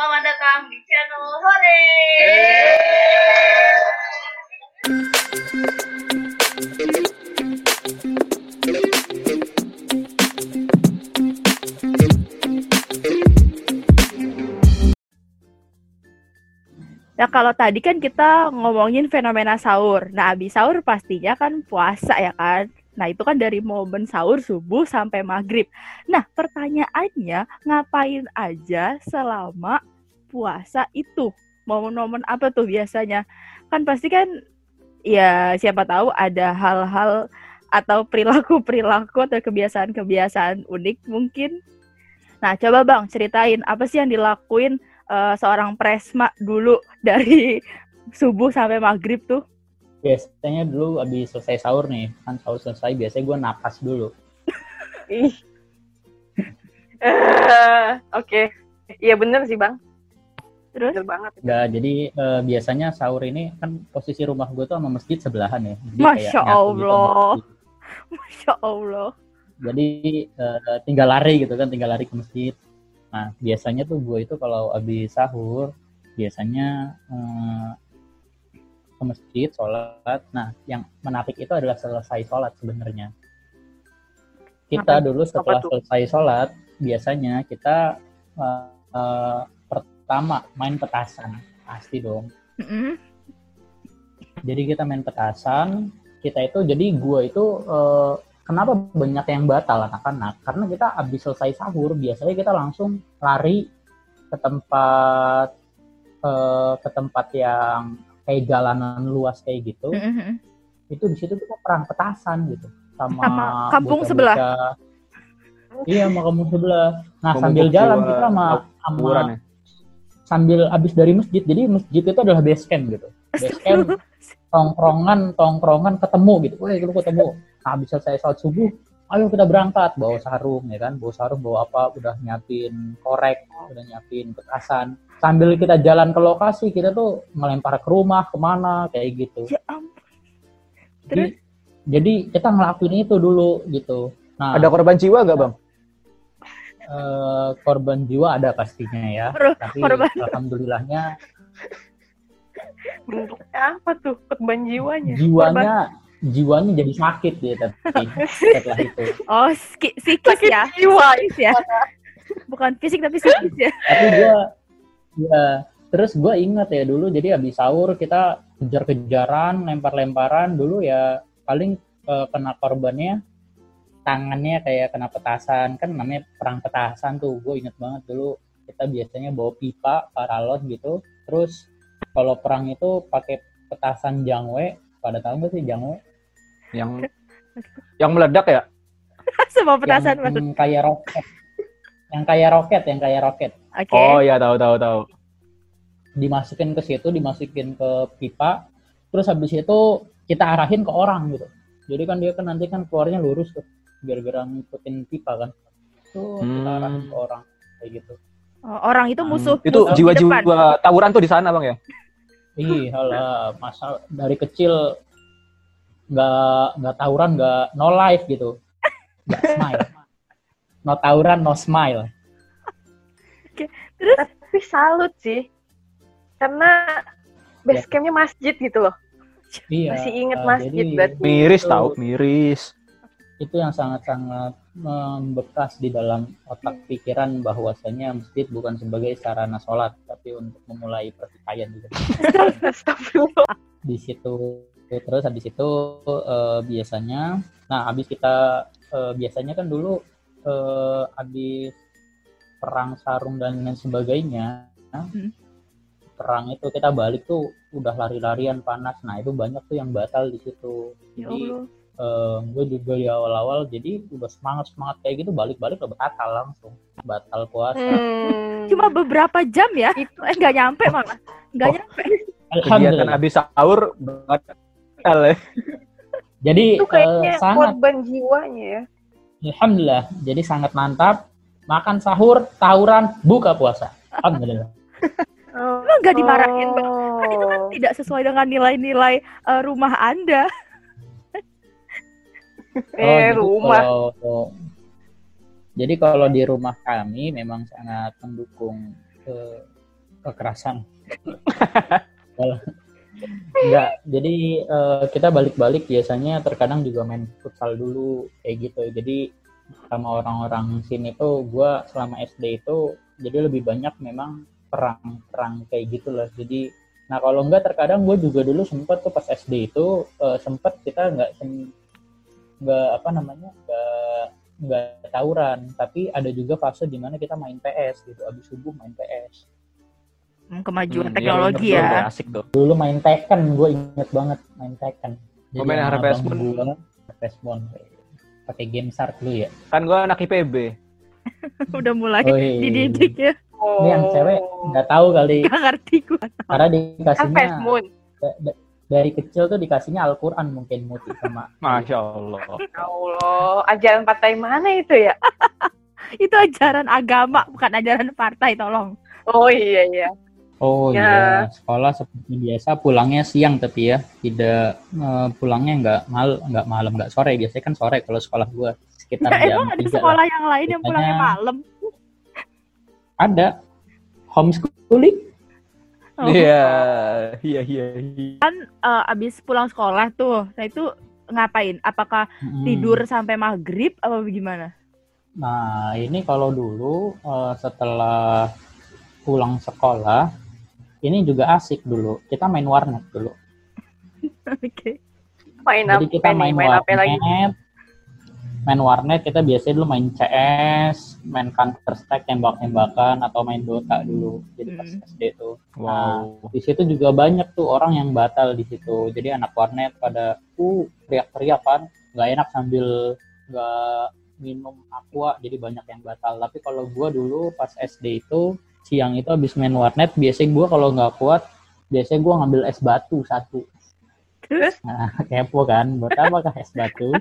selamat datang di channel Hore. Nah kalau tadi kan kita ngomongin fenomena sahur. Nah abis sahur pastinya kan puasa ya kan. Nah itu kan dari momen sahur subuh sampai maghrib. Nah pertanyaannya ngapain aja selama puasa itu? Momen-momen apa tuh biasanya? Kan pasti kan ya siapa tahu ada hal-hal atau perilaku-perilaku atau kebiasaan-kebiasaan unik mungkin. Nah coba bang ceritain apa sih yang dilakuin uh, seorang presma dulu dari subuh sampai maghrib tuh? Biasanya dulu abis selesai sahur nih, kan sahur selesai biasanya gue napas dulu. Ih. Eh, Oke, iya bener sih bang. Terus? Bener banget. Ya, jadi uh, biasanya sahur ini kan posisi rumah gue tuh sama masjid sebelahan ya. Jadi Masya gitu Allah. masjid. Masya Allah. Jadi uh, tinggal lari gitu kan, tinggal lari ke masjid. Nah, biasanya tuh gue itu kalau abis sahur, biasanya eh, ke masjid, sholat. Nah, yang menarik itu adalah selesai sholat sebenarnya. Kita Apa- dulu setelah selesai sholat, biasanya kita eh, eh, pertama main petasan. Pasti dong. Mm-mm. Jadi kita main petasan, kita itu, jadi gue itu eh, kenapa banyak yang batal anak-anak? Karena kita habis selesai sahur, biasanya kita langsung lari ke tempat ke tempat yang kayak jalanan luas kayak gitu. Mm-mm. Itu di situ kita perang petasan gitu sama, Sama kampung sebelah. bocah-bocah. Iya, sama kampung sebelah. Nah, Kampung sambil jalan kita sama sama ya? sambil abis dari masjid. Jadi masjid itu adalah base camp gitu. Base camp tongkrongan tongkrongan ketemu gitu. Wah, lu ketemu. Nah, habis selesai sholat subuh, ayo kita berangkat bawa sarung ya kan, bawa sarung bawa apa, udah nyiapin korek, udah nyiapin petasan. Sambil kita jalan ke lokasi, kita tuh melempar ke rumah ke mana kayak gitu. Ya ampun. Jadi, jadi kita ngelakuin itu dulu gitu. Nah, Ada korban jiwa nggak bang? eh, korban jiwa ada pastinya ya. Kor- Tapi korban. alhamdulillahnya Bentuknya apa tuh? Korban jiwanya. jiwanya jiwanya jadi sakit ya tapi setelah itu. Oh, psikis Sakit ya? jiwa. Psikis ya? Bukan fisik tapi psikis ya? tapi gue ya terus gue ingat ya dulu jadi habis sahur kita kejar-kejaran lempar-lemparan dulu ya paling eh, kena korbannya tangannya kayak kena petasan kan namanya perang petasan tuh gue inget banget dulu kita biasanya bawa pipa paralon gitu terus kalau perang itu pakai petasan jangwe pada tahu nggak sih jangwe Yang yang meledak ya? Semua petasan yang, maksud. yang kayak roket yang kayak roket yang kayak roket Oke. Oh iya tahu tahu tahu. dimasukin ke situ, dimasukin ke pipa, terus habis itu kita arahin ke orang gitu. Jadi kan dia kan nanti kan keluarnya lurus tuh, gara-gara ngikutin pipa kan. Tuh kita Hmm. arahin ke orang kayak gitu. Oh, orang itu musuh. Itu musuh di depan. jiwa-jiwa tawuran tuh di sana bang ya? Ih, halah, masa dari kecil nggak nggak tawuran, nggak no life gitu, nggak smile. No tawuran, no smile. Tapi salut sih. Karena base campnya masjid gitu loh. Iya. Masih inget eh, masjid jadi berarti. Miris itu- tahu miris. itu yang sangat-sangat membekas di dalam otak pikiran bahwasanya masjid bukan sebagai sarana sholat tapi untuk memulai pertikaian juga Astagfirullah. di situ terus habis itu eh, biasanya nah habis kita eh, biasanya kan dulu eh, habis perang sarung dan lain sebagainya Hmm. perang itu kita balik tuh udah lari-larian panas nah itu banyak tuh yang batal di situ Ya jadi Allah. gue juga di awal-awal jadi udah semangat semangat kayak gitu balik-balik udah batal langsung batal puasa Hmm. Cuma beberapa jam ya? Itu eh nggak nyampe malah. Nggak Oh. nyampe. Kegiatan alhamdulillah habis sahur batal ya. jadi itu kayaknya eh, sangat korban jiwanya ya. alhamdulillah jadi sangat mantap makan sahur tawuran buka puasa alhamdulillah Oh. Nggak dimarahin, Bang? Kan itu kan tidak sesuai dengan nilai-nilai eh, rumah Anda. Eh, jadi rumah. kalau- jadi kalau di rumah kami memang sangat mendukung ke kekerasan. Kalau- Enggak, jadi eh, kita balik-balik biasanya terkadang juga main futsal dulu kayak gitu. Jadi sama orang-orang sini tuh gua selama SD itu jadi lebih banyak memang perang-perang kayak gitu lah. Jadi nah kalau enggak terkadang gue juga dulu sempet tuh pas SD itu eh, sempet kita nggak sem- nggak apa namanya nggak nggak tawuran tapi ada juga fase di mana kita main PS gitu abis subuh main PS kemajuan Hmm, teknologi iya, bener ya. tuh, Asik tuh. dulu main Tekken gue inget banget main Tekken Gua main Moon. gua, Harvest Moon pakai game shark dulu ya Kan gua anak IPB. Udah mulai Woi. dididik ya. ini yang cewek nggak tahu kali Gak ngerti gue. karena dikasihnya Fast Moon. da- da- dari kecil tuh dikasihnya Al-Quran mungkin Muti sama Masya Allah. Ya Allah, ajaran partai mana itu ya? Itu ajaran agama, bukan ajaran partai, tolong. Oh iya iya. Oh Ya. iya, sekolah seperti biasa pulangnya siang tapi ya tidak eh, pulangnya nggak mal nggak malam nggak sore biasanya kan sore kalau sekolah gua sekitar Nah, jam emang ada 3 sekolah yang lain yang pulangnya malam? Ada homeschooling Oh. Iya, iya, iya. iya. Eh, abis pulang sekolah tuh, nah itu ngapain? Apakah Hmm. tidur sampai maghrib apa gimana? Nah ini kalau dulu eh, setelah pulang sekolah ini juga asik dulu kita main warnet dulu. Oke. Main apa Jadi kita main, Main apa lagi? warnet, main warnet kita biasanya dulu main CS, main Counter Strike tembak-tembakan atau main Dota dulu. Jadi pas Hmm. SD tuh. Wow. Di situ juga banyak tuh orang yang batal di situ. Jadi anak warnet pada uh teriak-teriak kan, nggak enak sambil nggak minum aqua, jadi banyak yang batal. Tapi kalau gua dulu pas SD itu siang itu habis main warnet, biasanya gua kalau nggak kuat, biasanya gua ngambil es batu satu. Terus? Nah, kepo kan, buat apakah es batu?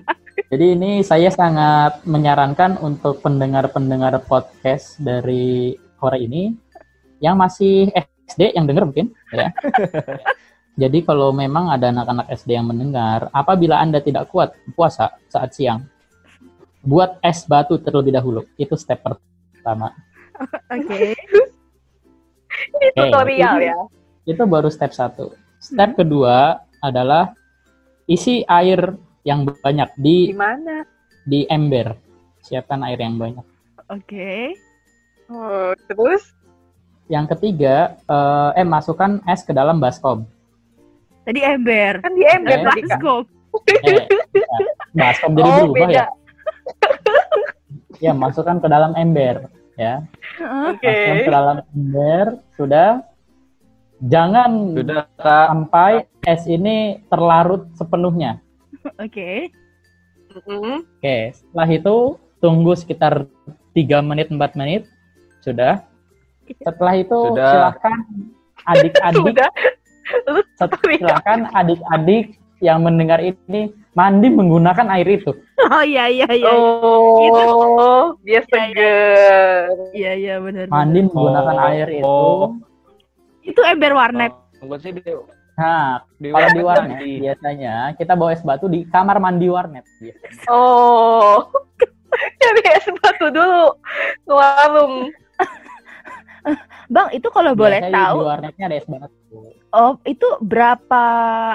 Jadi ini saya sangat menyarankan untuk pendengar-pendengar podcast dari Korea ini yang masih SD yang denger mungkin ya. Jadi kalau memang ada anak-anak SD yang mendengar, apabila Anda tidak kuat puasa saat siang, buat es batu terlebih dahulu. Itu step pertama. Oke. Ini Oke, tutorial itu- ya. Itu baru step satu. Step kedua adalah isi air yang banyak di Gimana? di ember. Siapkan air yang banyak. Oke. Oh, terus? Yang ketiga, eh, eh masukkan es ke dalam baskom. Tadi ember. Kan di ember Eh, go. Eh, ya, baskom jadi Oh berubah beda. ya. Ya, masukkan ke dalam ember. Ya. Oke. masukkan ke dalam ember. Sudah. Jangan Sudah, sampai es ini terlarut sepenuhnya. Oke. Mm-mm. Oke, setelah itu tunggu sekitar 3 menit 4 menit. Sudah. Setelah itu Sudah. silakan adik-adik silakan adik-adik yang mendengar ini mandi menggunakan air itu. Oh iya iya iya. Oh, dia seger. Iya iya benar. Mandi benar. menggunakan Oh. air itu. Oh. Itu ember warnet. Gue sih di, Nah, di kalau di warnet biasanya kita bawa es batu di kamar mandi warnet. biasanya. Oh. Cari es batu dulu. Ke warung. Bang, itu kalau boleh Biasanya tahu, di warnetnya ada es batu. oh itu berapa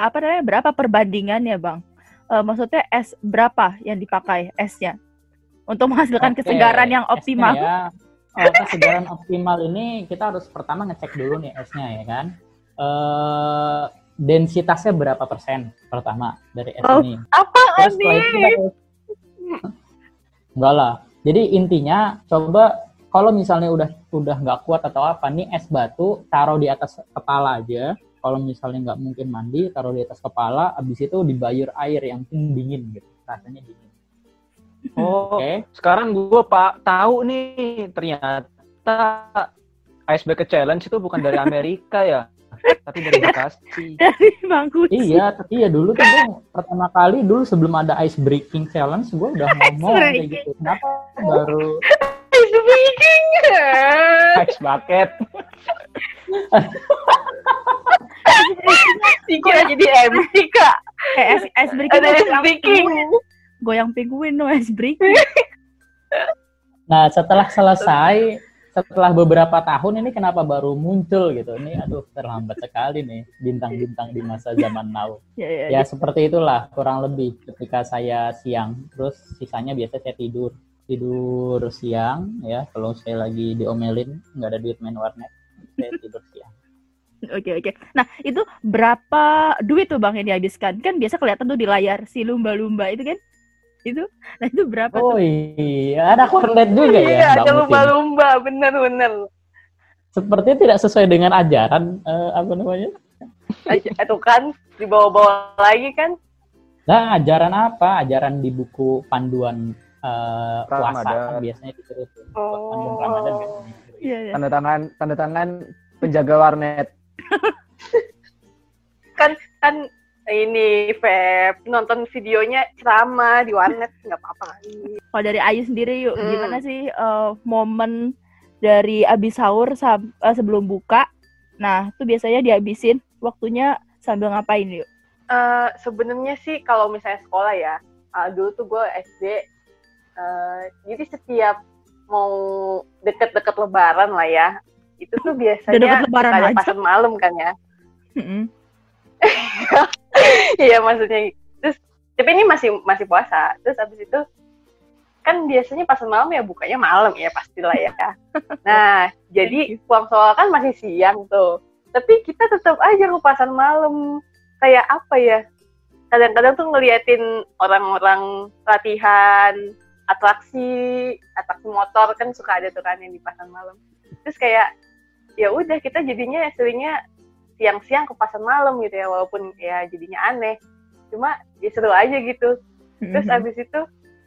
apa namanya? Berapa perbandingannya, Bang? Eh, maksudnya es berapa yang dipakai esnya untuk menghasilkan Oke, kesegaran yang optimal? Ya, oh, kesegaran optimal ini kita harus pertama ngecek dulu nih esnya ya kan. Eh densitasnya berapa persen pertama dari es Oh, ini. Apaan Terus kita- enggak lah. Jadi intinya coba kalau misalnya udah udah nggak kuat atau apa nih es batu taruh di atas kepala aja. Kalau misalnya nggak mungkin mandi taruh di atas kepala, abis itu dibayur air yang dingin gitu, rasanya dingin. Oh, Oke. sekarang gue pak tahu nih ternyata Ice Bucket Challenge itu bukan dari Amerika ya, tapi dari Bekasi. Dari Bang Kuci. Iya, tapi ya dulu tuh gue pertama kali dulu sebelum ada ice breaking challenge gue udah ngomong kayak gitu. Kenapa baru Ice breaking. Ice Bucket. Dikira jadi MC kak. Eh, es, es breaking. Ada ice goyang breaking. penguin. Goyang penguin no es breaking. Nah, setelah selesai setelah beberapa tahun ini kenapa baru muncul gitu ini aduh terlambat sekali nih bintang-bintang di masa zaman now Ya, ya, ya seperti itulah kurang lebih ketika saya siang terus sisanya biasa saya tidur tidur siang ya kalau saya lagi diomelin nggak ada duit main warnet saya tidur Oke oke. Nah itu berapa duit tuh bang yang dihabiskan? Kan biasa kelihatan tuh di layar si lumba-lumba itu kan? Itu. Nah itu berapa oh tuh? iya ada warnet juga ya Iya, ada lumba-lumba, bener-bener. sepertinya tidak sesuai dengan ajaran eh, apa namanya Itu kan dibawa-bawa lagi kan? Nah, ajaran apa? Ajaran di buku panduan eh, puasa Ramadan. kan biasanya disuruh tuh. Panduan Ramadan kan. Iya iya. Tanda tangan tanda tangan penjaga warnet. Kan ini Feb nonton videonya ceramah di warnet nggak apa-apa kali. Kalau dari Ayu sendiri yuk, Hmm. gimana sih eh, momen dari abis sahur eh, sebelum buka? Nah itu biasanya dihabisin waktunya sambil ngapain yuk? Eh, sebenarnya sih kalau misalnya sekolah ya, eh, dulu tuh gue SD, eh, jadi setiap mau deket-deket lebaran lah ya, itu tuh biasanya deket lebaran ada aja. pasar malam kan ya. Iya maksudnya terus tapi ini masih masih puasa. Terus abis itu kan biasanya pasar malam ya bukanya malam ya pastilah ya. Nah, jadi pulang sekolah kan masih siang tuh. Tapi kita tetap aja ke pasar malam. Kayak apa ya? Kadang-kadang tuh ngeliatin orang-orang latihan atraksi, atraksi motor kan suka ada tuh kan yang di pasar malam. Terus kayak ya udah kita jadinya seringnya siang-siang ke pasar malam gitu ya walaupun ya jadinya aneh cuma ya seru aja gitu terus Mm-mm. abis itu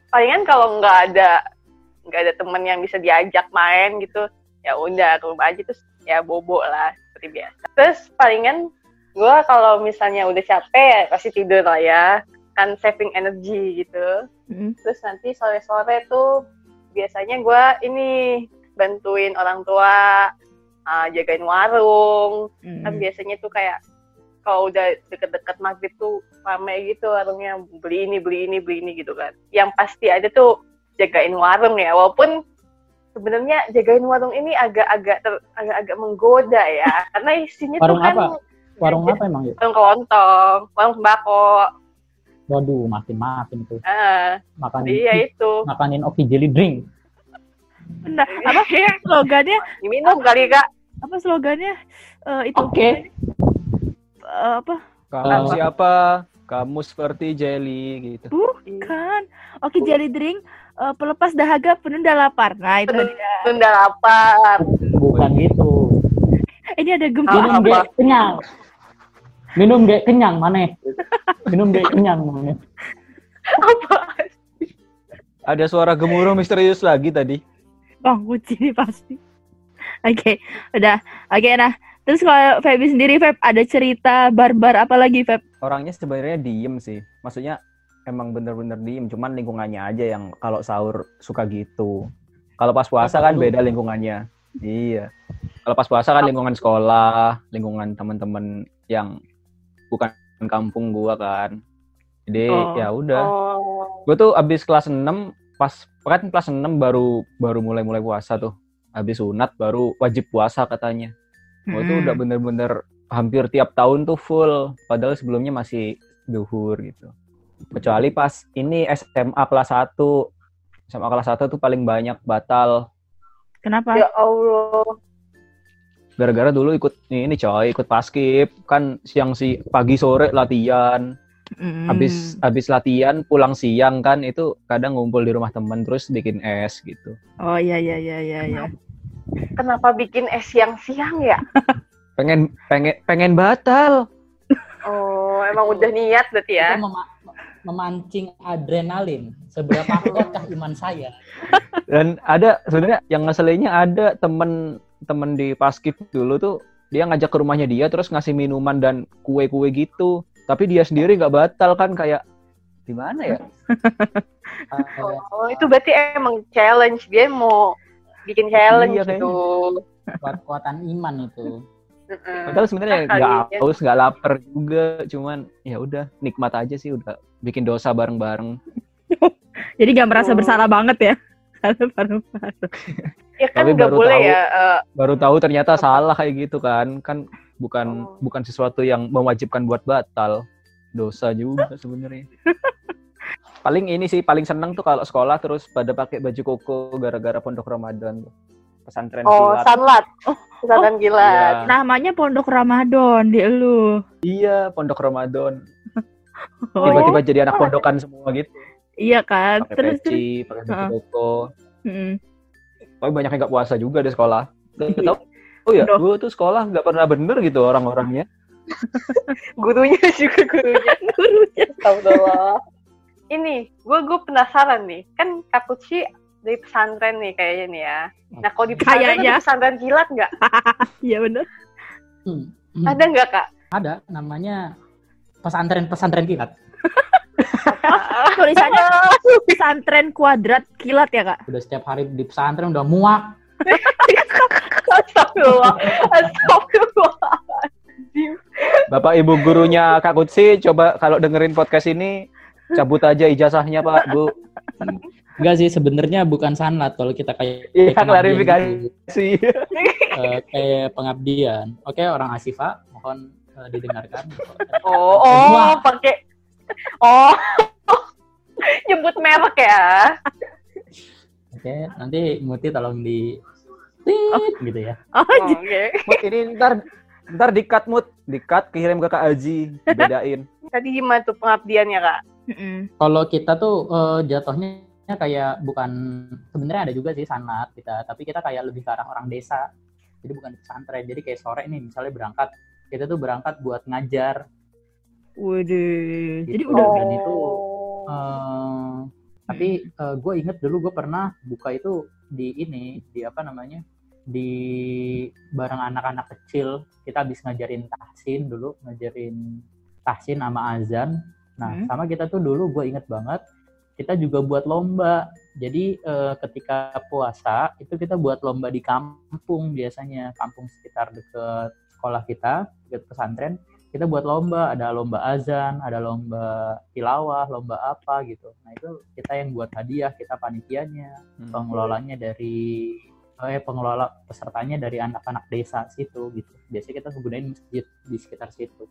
palingan kalau nggak ada nggak ada temen yang bisa diajak main gitu ya udah ke rumah aja terus ya bobo lah seperti biasa terus palingan gue kalau misalnya udah capek ya pasti tidur lah ya kan saving energy gitu Mm-mm. terus nanti sore-sore tuh biasanya gue ini bantuin orang tua uh, jagain warung kan Mm-mm. biasanya tuh kayak kalau udah deket-deket maghrib tuh rame gitu warungnya beli ini beli ini beli ini gitu kan yang pasti ada tuh jagain warung ya walaupun sebenarnya jagain warung ini agak-agak ter- agak-agak menggoda ya karena isinya Warung tuh kan apa? Warung apa emang yuk? warung kelontong warung sembako Waduh, makin-makin tuh. ah Makanin, iya itu makanin Oki Jelly Drink. Bentar, apa slogannya? diminum kali kak Apa slogannya? Eh, itu Oke. Eh, apa? Kamu Eh, siapa? Kamu seperti jelly gitu. Bukan. Oke, jelly drink eh, pelepas dahaga penunda lapar. Nah, itu Penunda- dia. tunda lapar Bukan gitu. Eh, Ini ada Ah, Minum gempa. apa? gak kenyang. Minum gak kenyang mana? Minum gak kenyang mana? apa Ada suara gemuruh misterius lagi tadi. Bang, kunci pasti. Oke, udah. Oke, nah. Terus kalau Feby sendiri, Feb, ada cerita barbar apa lagi, Feb? Orangnya sebenarnya diem sih. Maksudnya emang bener-bener diem. Cuman lingkungannya aja yang kalau sahur suka gitu. Kalau pas puasa kan beda lingkungannya. Iya. Kalau pas puasa kan lingkungan sekolah, lingkungan teman-teman yang bukan kampung gua kan. Jadi Oh. ya udah. oh Gue tuh abis kelas 6 pas kan kelas 6 baru baru mulai-mulai puasa tuh. Habis sunat baru wajib puasa katanya. Tuh Hmm. udah bener-bener hampir tiap tahun tuh full. Padahal sebelumnya masih duhur gitu. Kecuali pas ini SMA kelas 1. SMA kelas 1 tuh paling banyak batal. Kenapa? ya Allah Gara-gara dulu ikut ini coy, ikut paskip. Kan siang si pagi sore latihan. Mm. Habis habis latihan pulang siang kan itu kadang ngumpul di rumah temen terus bikin es gitu. Oh iya iya iya iya iya. Kenapa bikin es siang-siang ya Pengen pengen pengen batal. oh emang udah niat berarti ya Itu mema- memancing adrenalin. Seberapa kuatkah iman saya? Dan ada sebenarnya yang ngeselinnya ada temen temen di paskib dulu tuh dia ngajak ke rumahnya dia terus ngasih minuman dan kue-kue gitu. Tapi dia sendiri nggak batal kan kayak gimana ya? Oh, itu berarti emang challenge dia mau bikin challenge Iya, gitu. Kuat-kuatan iman itu. Padahal sebenarnya Kali nggak ya. haus, nggak lapar juga, cuman ya udah nikmat aja sih udah bikin dosa bareng-bareng. Jadi gak merasa Oh. bersalah banget ya? Karena baru-baru. Ya kan Tapi baru boleh tahu. ya. eh, Baru tahu ternyata salah kayak gitu kan. Kan bukan Oh. bukan sesuatu yang mewajibkan buat batal. Dosa juga sebenarnya. Paling ini sih paling seneng tuh kalau sekolah terus pada pakai baju koko gara-gara pondok Ramadan tuh. Pesantren oh, kilat. sanlat. Pesantren kilat. Iya. Namanya Pondok Ramadan di elu. Iya, pondok Ramadan. Oh, Tiba-tiba jadi anak pondokan semua gitu. iya kan. Pakai Terus terus. peci, pakai baju Heeh. koko. Mm. Tapi banyak yang nggak puasa juga di sekolah. Gak tahu. Oh ya, gue tuh sekolah nggak pernah bener gitu orang-orangnya. Gurunya juga gurunya. Gurunya. Astagfirullah. Ini, gue gue penasaran nih. Kan Kakuci dari pesantren nih kayaknya nih ya. Nah, kalau di pesantren Kayaknya. ada pesantren kilat nggak? Iya bener. Hmm. Hmm. Ada nggak kak? Ada namanya pesantren-pesantren kilat. Tulisannya pesantren kuadrat kilat ya kak. Udah setiap hari di pesantren udah muak. Astagfirullah. Astagfirullah. Bapak ibu gurunya Kak Kutsi, coba kalau dengerin podcast ini cabut aja ijazahnya Pak Bu. Enggak sih sebenarnya bukan sanlat kalau kita kayak Iya kayak pengabdian klarifikasi. gitu. Eh, kayak pengabdian. Oke orang Asifa mohon eh, didengarkan. Oh, oh, pakai. Oh, nyebut merek ya. Oke nanti Muti tolong di tit gitu ya. Oh, Oh, Oke. Mut ini ntar ntar dikat mut, dikat kirim ke Kak Aji, bedain. Tadi gimana tuh pengabdiannya kak? Mm-mm. Kalau kita tuh eh, jatuhnya kayak bukan sebenarnya ada juga sih sanat kita, tapi kita kayak lebih ke arah orang desa. Jadi bukan pesantren. Jadi kayak sore nih misalnya berangkat, kita tuh berangkat buat ngajar. Waduh. Jadi Gitu. udah Dan itu. Eh, tapi gue inget dulu gue pernah buka itu di ini di apa namanya di bareng anak-anak kecil kita habis ngajarin tahsin dulu ngajarin tahsin sama azan nah Hmm. sama kita tuh dulu gue inget banget kita juga buat lomba. Jadi eh, ketika puasa itu kita buat lomba di kampung biasanya kampung sekitar deket sekolah kita deket pesantren. Kita buat lomba ada lomba azan ada lomba tilawah lomba apa gitu. Nah itu kita yang buat hadiah kita panitianya Hmm. pengelolanya dari eh pengelola pesertanya dari anak-anak desa situ gitu. Biasanya kita gunain masjid di sekitar situ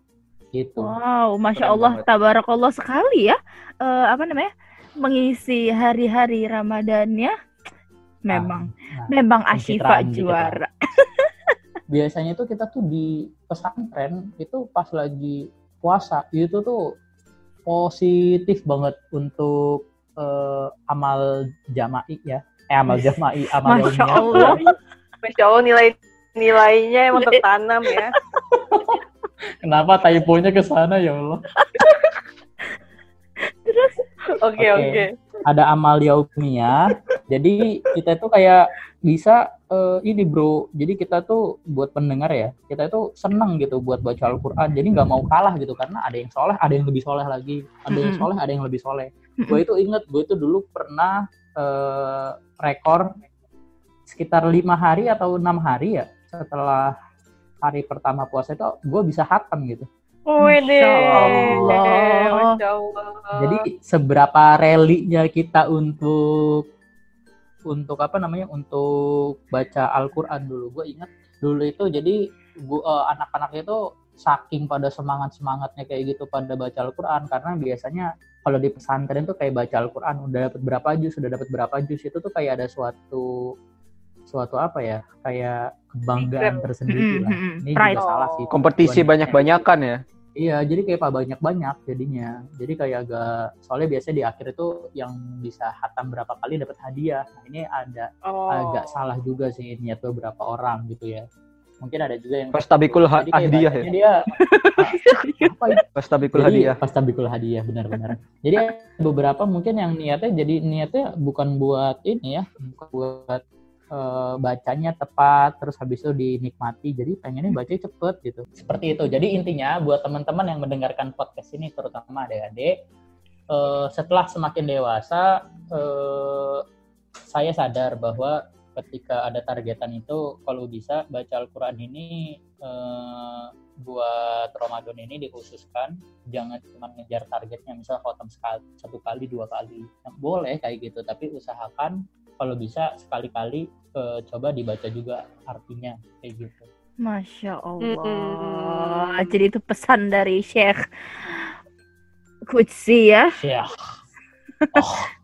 gitu Wow, masya Keren Allah, banget. tabarakallah sekali ya. Eh, apa namanya? Mengisi hari-hari Ramadannya. Memang, nah, memang Ashifa pencitraan dikit juara. biasanya tuh kita tuh di pesantren itu pas lagi puasa itu tuh positif banget untuk eh, amal jama'i ya eh amal jama'i amal Masya. Allah. Masya Allah nilai nilainya emang tertanam ya. Kenapa typonya ke sana ya Allah? Oke Oke. oke. ada amal yaumiyah jadi kita tuh kayak bisa eh, ini bro. Jadi kita tuh buat pendengar ya kita itu seneng gitu buat baca Al-Quran. Jadi nggak mau kalah gitu karena ada yang soleh ada yang lebih soleh lagi. Ada yang soleh ada yang lebih soleh. Gue itu inget gue itu dulu pernah eh, rekor sekitar lima hari atau enam hari ya setelah hari pertama puasa itu gue bisa hatam gitu Wede. Allah. Jadi seberapa relinya kita untuk untuk apa namanya untuk baca Al-Qur'an dulu. Gue ingat dulu itu jadi gua eh, anak-anak itu saking pada semangat-semangatnya kayak gitu pada baca Al-Qur'an karena biasanya kalau di pesantren tuh kayak baca Al-Qur'an udah dapat berapa juz, sudah dapat berapa juz itu tuh kayak ada suatu suatu apa ya? Kayak kebanggaan tersendiri lah. Mm-mm. Ini Pride. juga salah sih. Kompetisi tujuannya. banyak-banyakan ya. Iya, jadi kayak pak banyak-banyak jadinya. Jadi kayak agak soalnya biasanya di akhir itu yang bisa hatam berapa kali dapat hadiah. Nah, ini ada Oh. agak salah juga sih niat beberapa orang gitu ya. Mungkin ada juga yang Fastabikul ha- hadiah ya. Dia apa itu? Fastabikul Jadi hadiah. pas tabikul hadiah benar-benar. Jadi beberapa mungkin yang niatnya jadi niatnya bukan buat ini ya, bukan buat eh, bacanya tepat terus habis itu dinikmati. Jadi pengennya bacanya cepet gitu. Seperti itu. Jadi intinya buat teman-teman yang mendengarkan podcast ini terutama adik-adik eh, setelah semakin dewasa eh, saya sadar bahwa ketika ada targetan itu kalau bisa baca Al-Qur'an ini buat Ramadan ini dikhususkan jangan cuma ngejar targetnya misal khotam satu kali dua kali boleh kayak gitu tapi usahakan kalau bisa sekali-kali eh, coba dibaca juga artinya kayak gitu Masya Allah. Mm-mm. Jadi itu pesan dari Sheikh Kutsi ya. ya oh